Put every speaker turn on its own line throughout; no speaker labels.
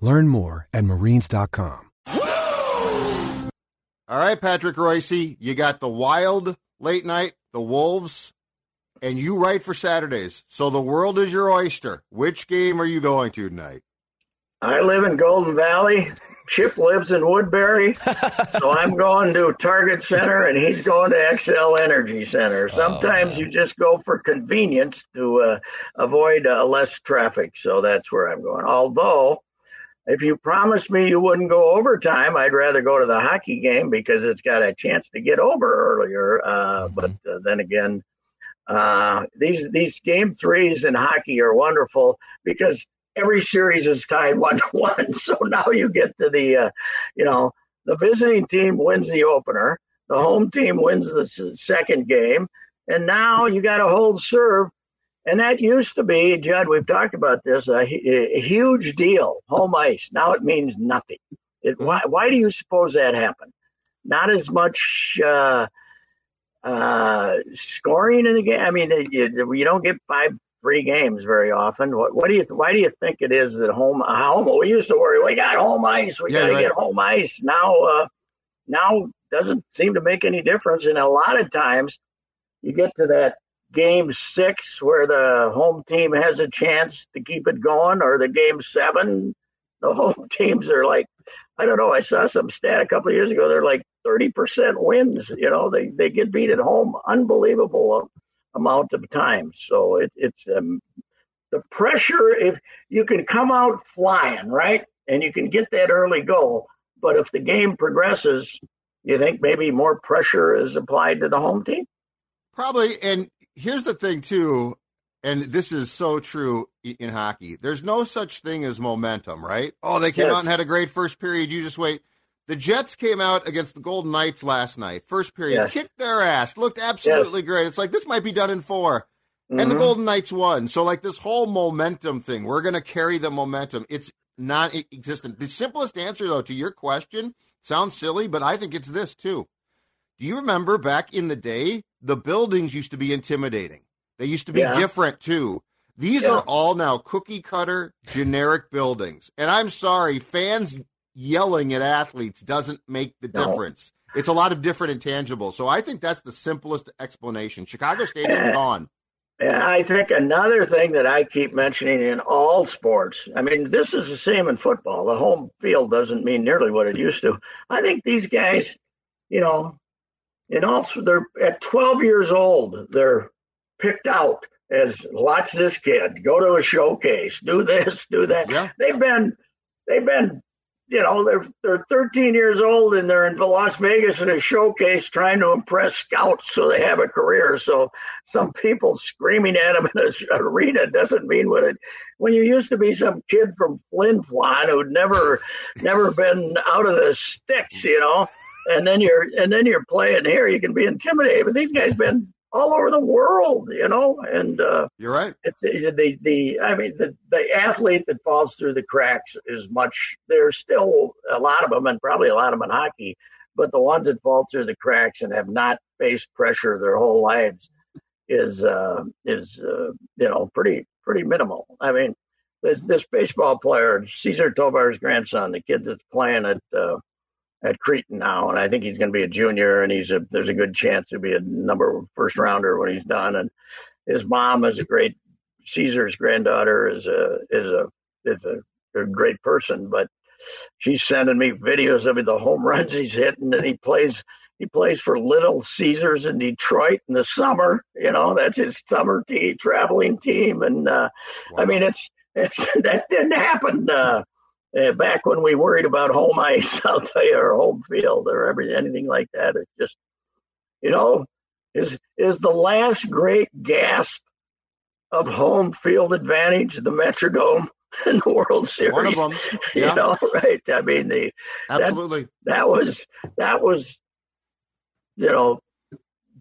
Learn more at marines.com.
All right, Patrick Reusse, you got the Wild late night, the Wolves, and you write for Saturdays. So the world is your oyster. Which game are you going to tonight?
I live in Golden Valley. Chip lives in Woodbury, so I'm going to Target Center and he's going to Xcel Energy Center. Sometimes you just go for convenience to uh, avoid uh, less traffic, so that's where I'm going. Although, if you promised me you wouldn't go overtime, I'd rather go to the hockey game because it's got a chance to get over earlier. Uh, but uh, then again, uh, these these game threes in hockey are wonderful because every series is tied one to one. So now you get to the, uh, you know, the visiting team wins the opener, the home team wins the second game, and now you got to hold serve. And that used to be, Judd, we've talked about this, a, a huge deal, home ice. Now it means nothing. It, why, why do you suppose that happened? Not as much uh, uh, scoring in the game. I mean, you, you don't get five three games very often. What, what do you? Why do you think it is that home? Home. We used to worry. We got home ice. We
Yeah,
got to
right.
get home ice. Now, uh, now doesn't seem to make any difference. And a lot of times, you get to that game six where the home team has a chance to keep it going, or the game seven, the home teams are like, I don't know. I saw some stat a couple of years ago. They're like thirty percent wins. You know, they they get beat at home. Unbelievable amount of time. So it, it's um, the pressure. If you can come out flying, right, and you can get that early goal, but if the game progresses, you think maybe more pressure is applied to the home team.
Probably. And here's the thing, too, and this is so true in hockey. There's no such thing as momentum, right? Oh, they came
Yes.
out and had a great first period. You just wait. The Jets came out against the Golden Knights last night. First period,
Yes.
kicked their ass, looked absolutely great. It's like this might be done in 4 and the
Mhm.
Golden Knights won. So, like this whole momentum thing, we're going to carry the momentum. It's not e- existent. The simplest answer, though, to your question sounds silly, but I think it's this too. Do you remember back in the day, the buildings used to be intimidating? They used to be
Yeah.
different too. These
Yeah.
are all now cookie cutter, generic buildings. And I'm sorry, fans yelling at athletes doesn't make the
No.
difference. It's a lot of different intangibles. So I think that's the simplest explanation. Chicago Stadium
Eh.
gone.
And I think another thing that I keep mentioning in all sports, I mean, this is the same in football. The home field doesn't mean nearly what it used to. I think these guys, you know, and also they're at 12 years old, they're picked out as watch this kid, go to a showcase, do this, do that.
Yeah.
They've been, they've been, you know, they're they're 13 years old and they're in Las Vegas in a showcase trying to impress scouts so they have a career. So some people screaming at them in an arena doesn't mean what it. When you used to be some kid from Flin Flon who'd never, never been out of the sticks, you know, and then you're and then you're playing here, you can be intimidated. But these guys been all over the world, you know, and uh,
You're right.
it's the, the the I mean the the athlete that falls through the cracks is much. There's still a lot of them, and probably a lot of them in hockey. But the ones that fall through the cracks and have not faced pressure their whole lives is uh, is uh, you know pretty pretty minimal. I mean, this this baseball player, Cesar Tovar's grandson, the kid that's playing at uh, at Creighton now, and I think he's going to be a junior, and he's a there's a good chance to be a number first rounder when he's done. And his mom is a great Cesar's granddaughter is a is a is a, a great person, but she's sending me videos of the home runs he's hitting, and he plays he plays for Little Caesars in Detroit in the summer. You know, that's his summer team, traveling team, and uh, wow. I mean, it's it's that didn't happen. Uh, uh, back when we worried about home ice, I'll tell you, or home field or every, anything like that. It's just, you know, is is the last great gasp of home field advantage the Metrodome in the World Series.
One of them,
yeah. you know, right? I mean, the
absolutely
that, that was that was, you know,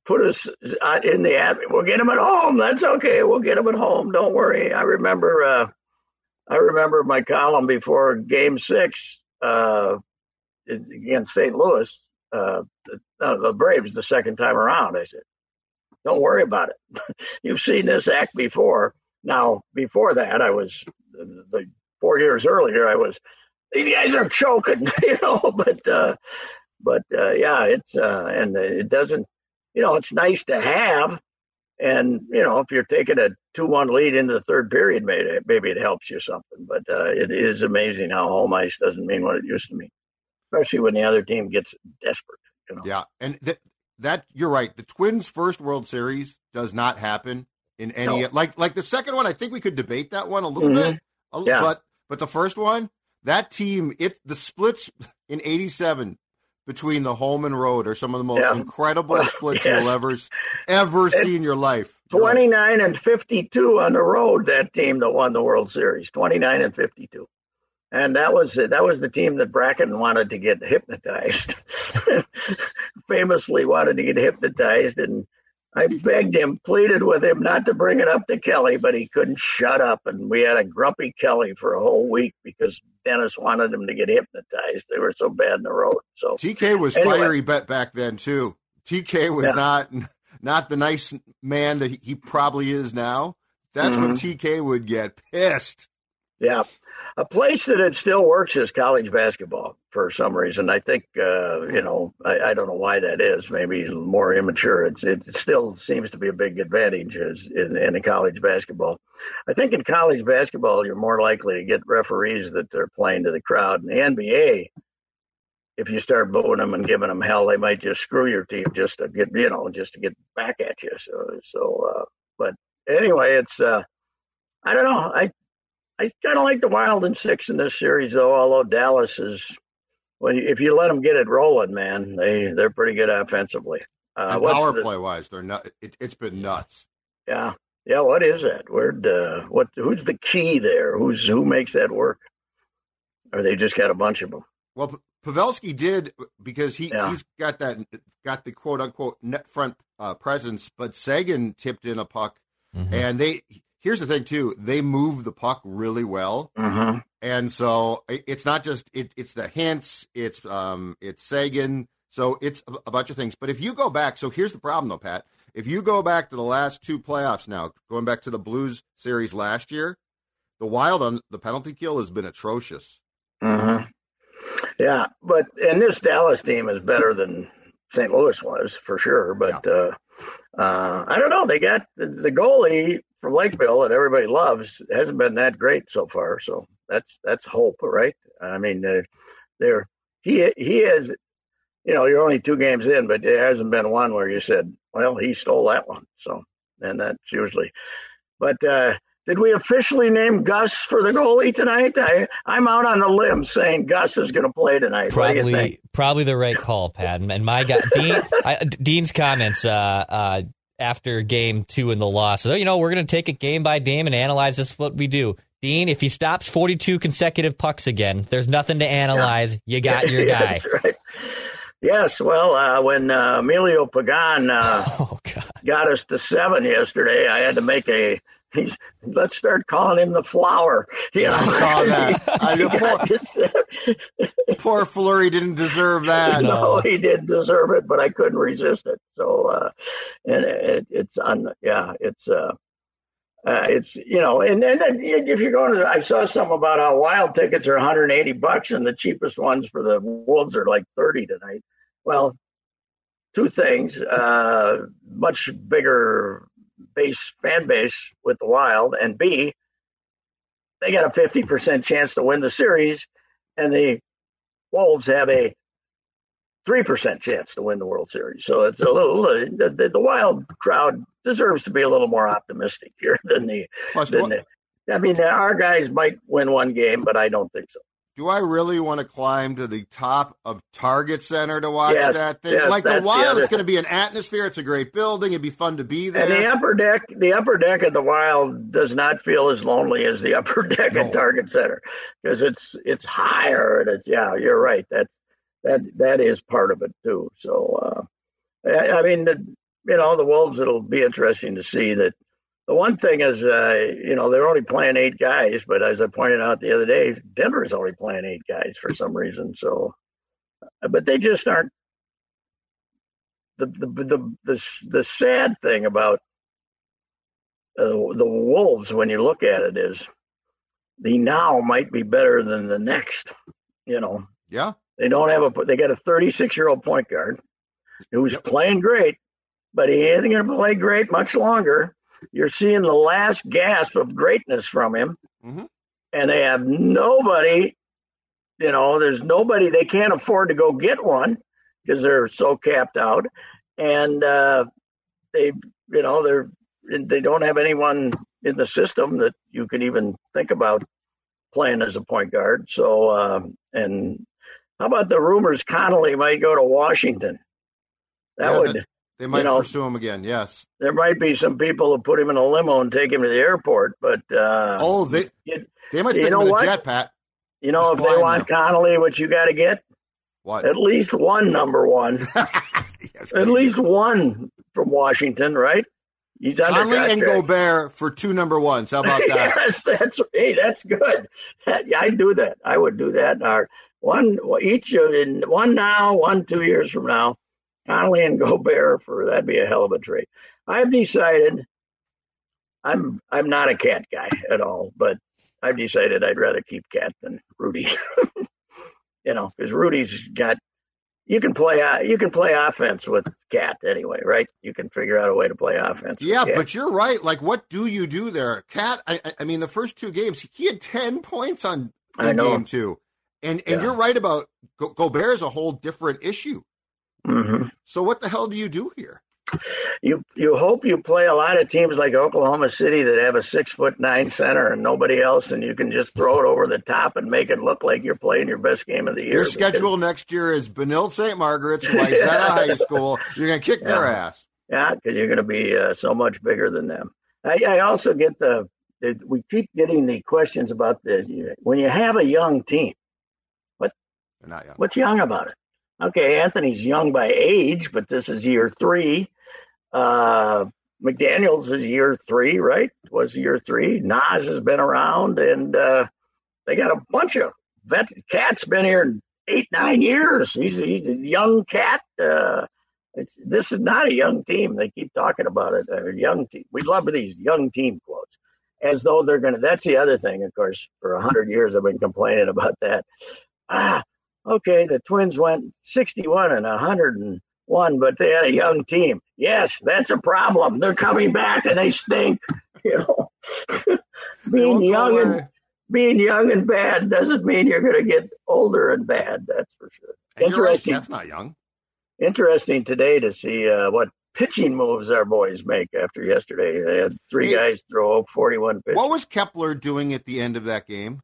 put us uh, in the ad. We'll get them at home. That's okay. We'll get them at home. Don't worry. I remember. Uh, I remember my column before Game Six uh, against St. Louis. Uh, the, the Braves the second time around. I said, "Don't worry about it. You've seen this act before." Now, before that, I was the, the four years earlier. I was these guys are choking, you know. But uh, but uh, yeah, it's uh, and it doesn't, you know, it's nice to have. And you know, if you're taking a two-one lead into the third period, maybe maybe it helps you something. But uh, it is amazing how home ice doesn't mean what it used to mean, especially when the other team gets desperate. You know?
Yeah, and th- that you're right. The Twins' first World Series does not happen in any no. like like the second one. I think we could debate that one a little mm-hmm. bit, a, yeah. but but the first one, that team, it the splits in '87 between the home and road are some of the most yeah. incredible well, splits yes. you'll ever ever see in your life.
29 and 52 on the road that team that won the World Series 29 and 52 and that was that was the team that Bracken wanted to get hypnotized famously wanted to get hypnotized and I begged him, pleaded with him not to bring it up to Kelly, but he couldn't shut up. And we had a grumpy Kelly for a whole week because Dennis wanted him to get hypnotized. They were so bad in the road. So
TK was anyway. fiery bet back then too. TK was yeah. not not the nice man that he probably is now. That's mm-hmm. when TK would get pissed.
Yeah. A place that it still works is college basketball for some reason. I think, uh, you know, I, I, don't know why that is. Maybe more immature. It's, it still seems to be a big advantage as in, in college basketball. I think in college basketball, you're more likely to get referees that they're playing to the crowd. In the NBA, if you start booing them and giving them hell, they might just screw your team just to get, you know, just to get back at you. So, so, uh, but anyway, it's, uh, I don't know. I, I kind of like the Wild and six in this series, though. Although Dallas is, well, if you let them get it rolling, man, they they're pretty good offensively.
Uh, power the, play wise, they're not. It, has been nuts.
Yeah, yeah. What is that? Where uh, what? Who's the key there? Who's who makes that work? Or they just got a bunch of them?
Well, Pavelski did because he yeah. he's got that got the quote unquote net front uh, presence, but Seguin tipped in a puck, mm-hmm. and they here's the thing too they move the puck really well
mm-hmm.
and so it's not just it, it's the Hintz it's um it's seguin so it's a bunch of things but if you go back so here's the problem though pat if you go back to the last two playoffs now going back to the blues series last year the wild on the penalty kill has been atrocious
mm-hmm. yeah but and this dallas team is better than st louis was for sure but yeah. uh uh, I don't know. They got the, the goalie from Lakeville that everybody loves hasn't been that great so far. So that's that's hope, right? I mean, uh, there he he has, you know, you're only two games in, but there hasn't been one where you said, well, he stole that one. So and that's usually, but. uh did we officially name Gus for the goalie tonight? I, I'm out on a limb saying Gus is going to play tonight.
Probably, probably the right call, Pat. And my guy, Dean, I, Dean's comments uh, uh, after game two in the loss. So, you know, we're going to take it game by game and analyze this. What we do. Dean, if he stops 42 consecutive pucks again, there's nothing to analyze. Yeah. You got your guy.
right. Yes, well, uh, when uh, Emilio Pagan uh, oh, got us to seven yesterday, I had to make a. He's, let's start calling him the flower.
You know? I saw that. I, poor, poor Fleury didn't deserve that.
No. no. he didn't deserve it, but I couldn't resist it. So, uh, and it, it's on. Yeah, it's. Uh, uh, it's you know, and, and then if you're going to, I saw something about how wild tickets are 180 bucks, and the cheapest ones for the Wolves are like 30 tonight. Well, two things: uh, much bigger base fan base with the Wild, and B, they got a 50% chance to win the series, and the Wolves have a three percent chance to win the World Series. So it's a little the, the, the, Wild crowd deserves to be a little more optimistic here than the.
Plus,
than the I mean, our guys might win one game, but I don't think so.
Do I really want to climb to the top of Target Center to watch
Yes,
that thing?
yes,
like the
that's the
Wild, it's going to be an atmosphere. It's a great building. It'd be fun to be there.
And the upper deck, the upper deck of the Wild does not feel as lonely as the upper deck
No.
at Target Center because it's it's higher and it's yeah, you're right. That that that is part of it too. So uh, I, I mean, the, you know, the Wolves. It'll be interesting to see that. The one thing is, uh, you know, they're only playing eight guys, but as I pointed out the other day, Denver is only playing eight guys for some reason. So, but they just aren't the the the the, the sad thing about uh, the Wolves when you look at it is the now might be better than the next. You know,
yeah.
they don't have a they got a 36 year old point guard who's playing great, but he isn't going to play great much longer. You're seeing the last gasp of greatness from him,
Mhm.
and they have nobody. You know, there's nobody. They can't afford to go get one because they're so capped out, and uh, they, you know, they're they don't have anyone in the system that you can even think about playing as a point guard. So, um, and how about the rumors Connelly might go to Washington? That
Yeah,
would
They might
know-
pursue him again. Yes.
there might be some people who put him in a limo and take him to the airport, but uh,
Oh, they
you,
they might
you
stick him in a jet, Pat.
you know, if they want
now.
Connelly, what you got to get
What?
at least one number one,
Yes,
at least one from Washington, right? He's under
Conley and
contract.
Gobert for two number ones. How about that?
yes, that's hey, that's good. Yeah, I'd do that. I would do that. Our one each of in one now, one two years from now. Connolly and Gobert for that'd be a hell of a trade. I've decided I'm I'm not a cat guy at all, but I've decided I'd rather keep cat than Rudy. you know, because Rudy's got you can play you can play offense with cat anyway, right? You can figure out a way to play offense.
Yeah, but you're right. Like, what do you do there, Cat? I, I- mean, the first two games, he had ten points on in
I know.
game two, and and
Yeah.
you're right about Go- Gobert is a whole different issue.
Hmm
So what the hell do you do here?
you you hope you play a lot of teams like Oklahoma City that have a six foot nine center and nobody else, and you can just throw it over the top and make it look like you're playing your best game of the year.
Your
because-
schedule next year is Benilde St. Margaret's, Wayzata High School. You're going to kick their ass.
yeah, because you're going to be uh, so much bigger than them. I, I also get the, the we keep getting the questions about the when you have a young team,
They're not young.
what's young about it? Okay, Anthony's young by age, but this is year three. Uh, McDaniels is year three, right? Was year three. Naz has been around, and uh, they got a bunch of vet. Cat's been here eight, nine years. He's, he's a young cat. Uh, it's, this is not a young team. They keep talking about it. A young team. We love these young team quotes, as though they're going to. That's the other thing. Of course, for a hundred years, I've been complaining about that. Ah, okay, the Twins went 61 and 101, but they had a young team. Yes, that's a problem. They're coming back and they stink. You know, being young and
away.
being young and bad doesn't mean you're going to get older and bad. That's for sure.
And you're right,
interesting.
Cat's not young.
Interesting today to see uh, what pitching moves our boys make after yesterday. They had three
Hey.
guys throw 41 pitches.
What was Kepler doing at the end of that game?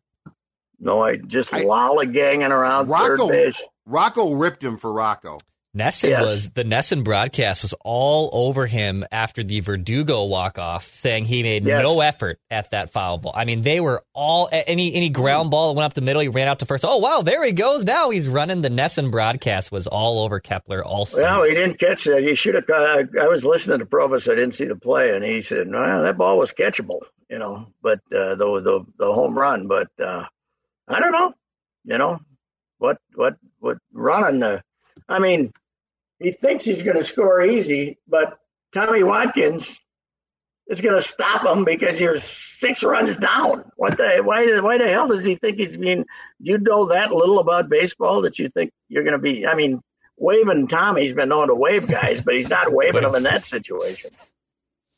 No, I just
I-
lollygagging around
Rocco-
third base.
Rocco ripped him for Rocco.
NESN
Yes.
was the NESN broadcast was all over him after the Verdugo walk off, saying he made
Yes.
no effort at that foul ball. I mean, they were all any any ground ball that went up the middle. He ran out to first. Oh wow, there he goes! Now he's running. The NESN broadcast was all over Kepler Also,
no, he didn't catch that. He should have. I, I was listening to Provus. I didn't see the play, and he said, "No, that ball was catchable." You know, but uh, the the the home run. But uh, I don't know. You know, what what what running uh, the? I mean, he thinks he's going to score easy, but Tommy Watkins is going to stop him because you're six runs down. What the? Why? the- Why the hell does he think he's being? Do you know that little about baseball that you think you're going to be? I mean, waving Tommy's been known to wave guys, but he's not waving them in that situation.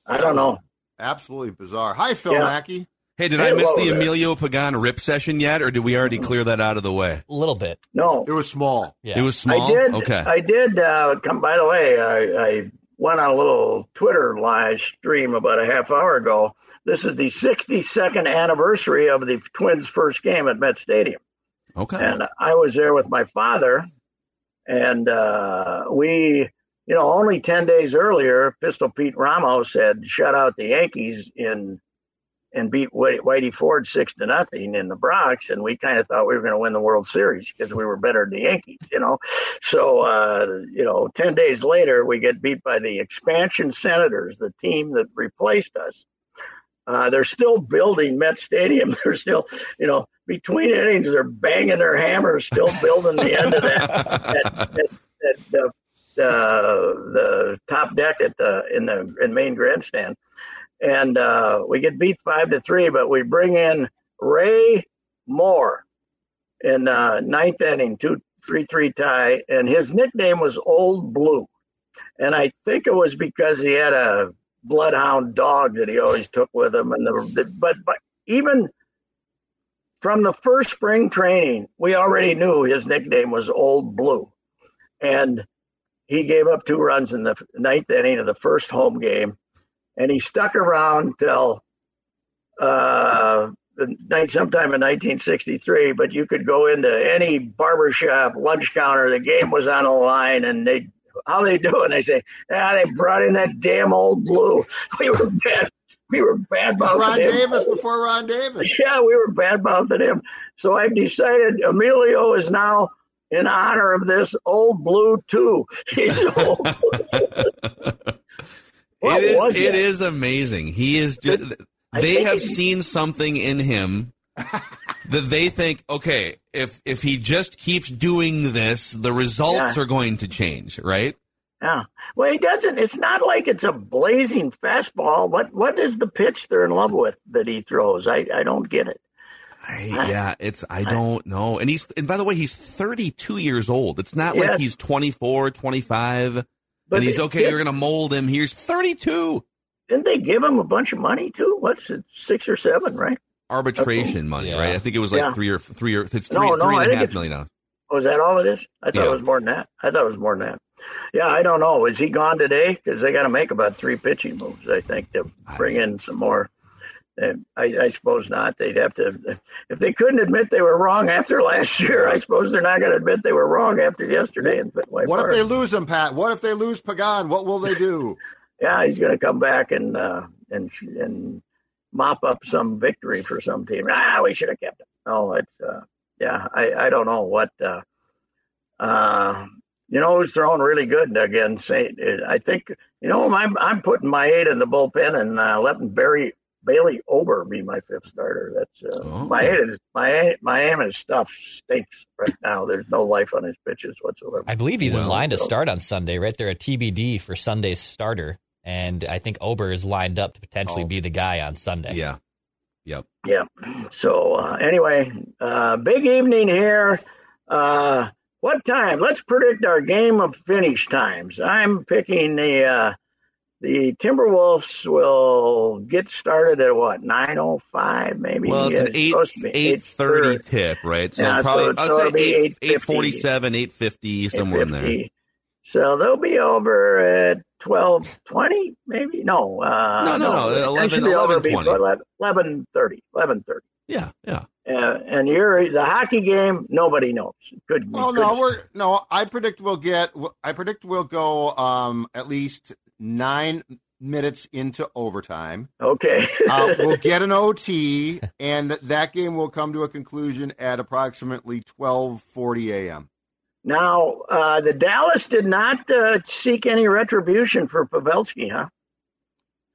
I don't know.
Absolutely bizarre. Hi, Phil
Yeah.
Mackey.
Hey, did
Hey,
I miss the
was that?
Emilio Pagan rip session yet, or did we already clear that out of the way?
A little bit.
No,
It was small.
Yeah.
It was small.
I did.
Okay.
I did. Uh, come by the way, I, I went on a little Twitter live stream about a half hour ago. This is the 62nd anniversary of the Twins' first game at Met Stadium,
okay.
and I was there with my father, and uh, we, you know, only 10 days earlier, Pistol Pete Ramos had shut out the Yankees in and beat Whitey Ford six to nothing in the Bronx, and we kind of thought we were going to win the World Series because we were better than the Yankees, you know. So, uh, you know, ten days later, we get beat by the expansion Senators, the team that replaced us. Uh, they're still building Met Stadium. They're still, you know, between innings, they're banging their hammers, still building the end of that that, that, that the, the the top deck at the in the in main grandstand and uh, we get beat five to three, but we bring in Ray Moore in uh, ninth inning, two three three tie, and his nickname was Old Blue, and I think it was because he had a bloodhound dog that he always took with him, and the, the but but even from the first spring training, we already knew his nickname was Old Blue, and he gave up two runs in the ninth inning of the first home game and he stuck around till uh, the night sometime in 1963. But you could go into any barbershop, lunch counter, the game was on the line, and they how they doing? They say, ah, they brought in that damn old blue. We were bad. We were bad
It was Ron
him.
Davis before Ron Davis.
Yeah, we were bad mouthing him. So I've decided Emilio is now in honor of this old blue too. He's old. What
it is.
was
It
that?
is amazing. He is just. They have seen something in him that they think, okay, if if he just keeps doing this, the results
Yeah.
are going to change, right?
Yeah. Well, he doesn't. It's not like it's a blazing fastball. What What is the pitch they're in love with that he throws? I I don't get it.
I, yeah, it's I don't know. And he's and by the way, he's 32 years old. It's not like he's 24, 25
But
and he's
they-
okay, you're going to mold him. He's 32.
Didn't they give him a bunch of money too? What's it, six or seven, right?
Arbitration money,
Yeah.
right? I think it was like
Yeah.
3 or 3 or it's
No,
3
no,
three
I
and a half
it's-
million dollars.
Oh, is that all it is? I thought
Yeah.
it was more than that. I thought it was more than that. Yeah, I don't know. Is he gone today? Because they got to make about three pitching moves, I think, to bring in some more. And I, I suppose not. They'd have to. If they couldn't admit they were wrong after last year, I suppose they're not going to admit they were wrong after yesterday. Fenway
What if they lose him, Pat? What if they lose Pagan? What will they do?
yeah, he's going to come back and uh, and and mop up some victory for some team. Ah, we should have kept him. No, it's uh, yeah, I I don't know what. Uh, uh, you know who's throwing really good again? Saint. I think you know I'm I'm putting Maeda in the bullpen and uh, letting Barry Bailey Ober be my fifth starter. That's uh,
Oh.
Maeda. Is, Maeda, my stuff stinks right now. There's no life on his pitches whatsoever.
I believe he's in
Well,
line to start on Sunday, right there a TBD for Sunday's starter. And I think Ober is lined up to potentially
Oh.
be the guy on Sunday.
Yeah. Yep.
Yeah. So uh, anyway, uh, big evening here. Uh, what time? Let's predict our game of finish times. I'm picking the uh, the Timberwolves will get started at what nine oh five maybe.
Well, it's an 8
supposed to be
830 tip, right? So
Yeah, so
probably
it's-
I'd
so
say 8 847, 850 somewhere in there.
So they'll be over at twelve twenty, maybe. No, uh,
No, no, no,
they
11
should be over
11:20.
before 11, 30, 11:30.
Yeah, yeah.
Uh, and you're the hockey game. Nobody knows. Good.
Oh
good-
no, we're no. I predict we'll get. I predict we'll go um at least nine minutes into overtime.
okay.
Uh, we'll get an OT, and that game will come to a conclusion at approximately twelve forty a.m.
now, uh, the Dallas did not uh, seek any retribution for Pavelski, huh?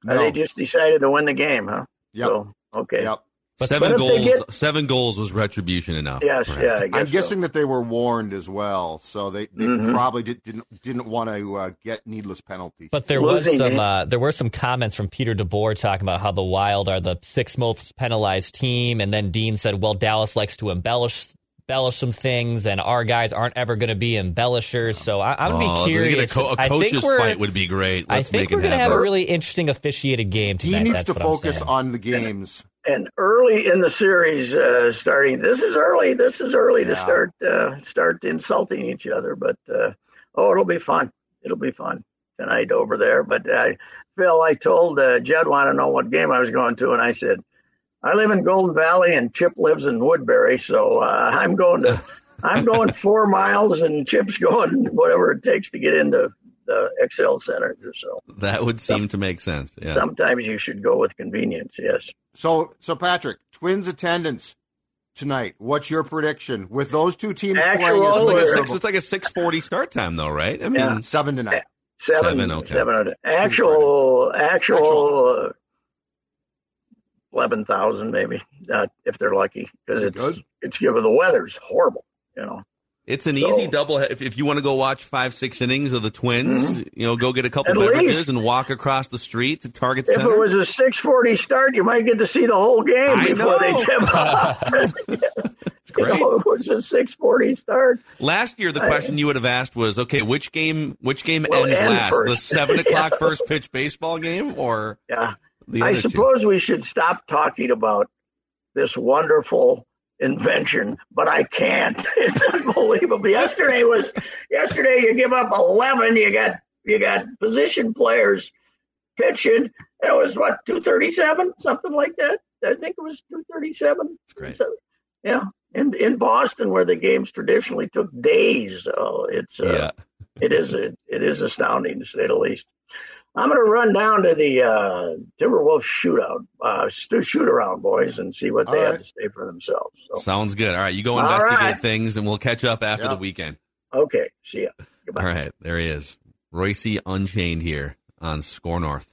No.
They just decided to win the game, huh?
Yep.
So, okay.
Yep.
But-
seven
but
goals.
get-
seven goals was retribution enough.
Yes.
Right.
Yeah. I guess
I'm
so.
guessing that they were warned as well, so they, they
Mhm.
probably did, didn't didn't want to uh, get needless penalties.
But there was some uh, there were some comments from Peter DeBoer talking about how the Wild are the sixth most penalized team, and then Dean said, "Well, Dallas likes to embellish embellish some things, and our guys aren't ever going to be embellishers." So I, I'm
Oh,
gonna
so
be curious.
A, co- a
I think
coach's
we're,
fight would be great.
I
Let's
think
make
we're gonna have a really interesting officiated game tonight.
he
tonight.
needs
That's
to focus on the games.
And early in the series, uh, starting. This is early. This is early to start uh, start insulting each other. But uh, oh, it'll be fun. It'll be fun tonight over there. But uh, Phil, I told uh, Judd want to know what game I was going to, and I said I live in Golden Valley, and Chip lives in Woodbury, so uh, I'm going to. I'm going four miles, and Chip's going whatever it takes to get into the Xcel Center. So
That would seem to make sense. Yeah.
sometimes you should go with convenience. Yes.
So, so Patrick, Twins attendance tonight. What's your prediction with those two teams
Actual
playing?
It's like a six. It's like a six forty start time, though, right? I mean,
Yeah.
seven to nine.
Seven,
Seven, okay.
seven hundred. Actual, actual,
Actual.
uh, eleven thousand maybe, uh, if they're lucky, because it's
Good.
it's given the weather's horrible. You know,
it's an
So-
easy double. If, if you want to go watch five, six innings of the Twins, you know, go get a couple
Mm-hmm. At
beverages
least.
and walk across the street to Target
if
Center.
If it was a six forty start, you might get to see the whole game
I
before they
know.
tip off.
it's
you
great.
know, if it was a six forty start.
Last year, the
I-
question you would have asked was, okay, which game, which game
Well,
ends
end
last, the seven o'clock
Yeah.
first pitch baseball game, or
Yeah,
the
I
other two?
suppose we should stop talking about this wonderful invention, but I can't. It's unbelievable. yesterday was yesterday. You give up eleven. You got you got position players pitching. And it was what two thirty seven, something like that. I think it was two thirty seven. Yeah, in in Boston, where the games traditionally took days. So it's uh,
Yeah.
it is it, it is astounding to say the least. I'm going to run down to the uh, Timberwolves shootout, uh, shoot around, boys, and see what they
All
have to say for themselves. So,
Sounds good. All right, you go
All
investigate
right.
things, and we'll catch up after
Yeah.
the weekend.
okay, see ya. Goodbye.
All right, there he is, Reusse Unchained here on SKOR North.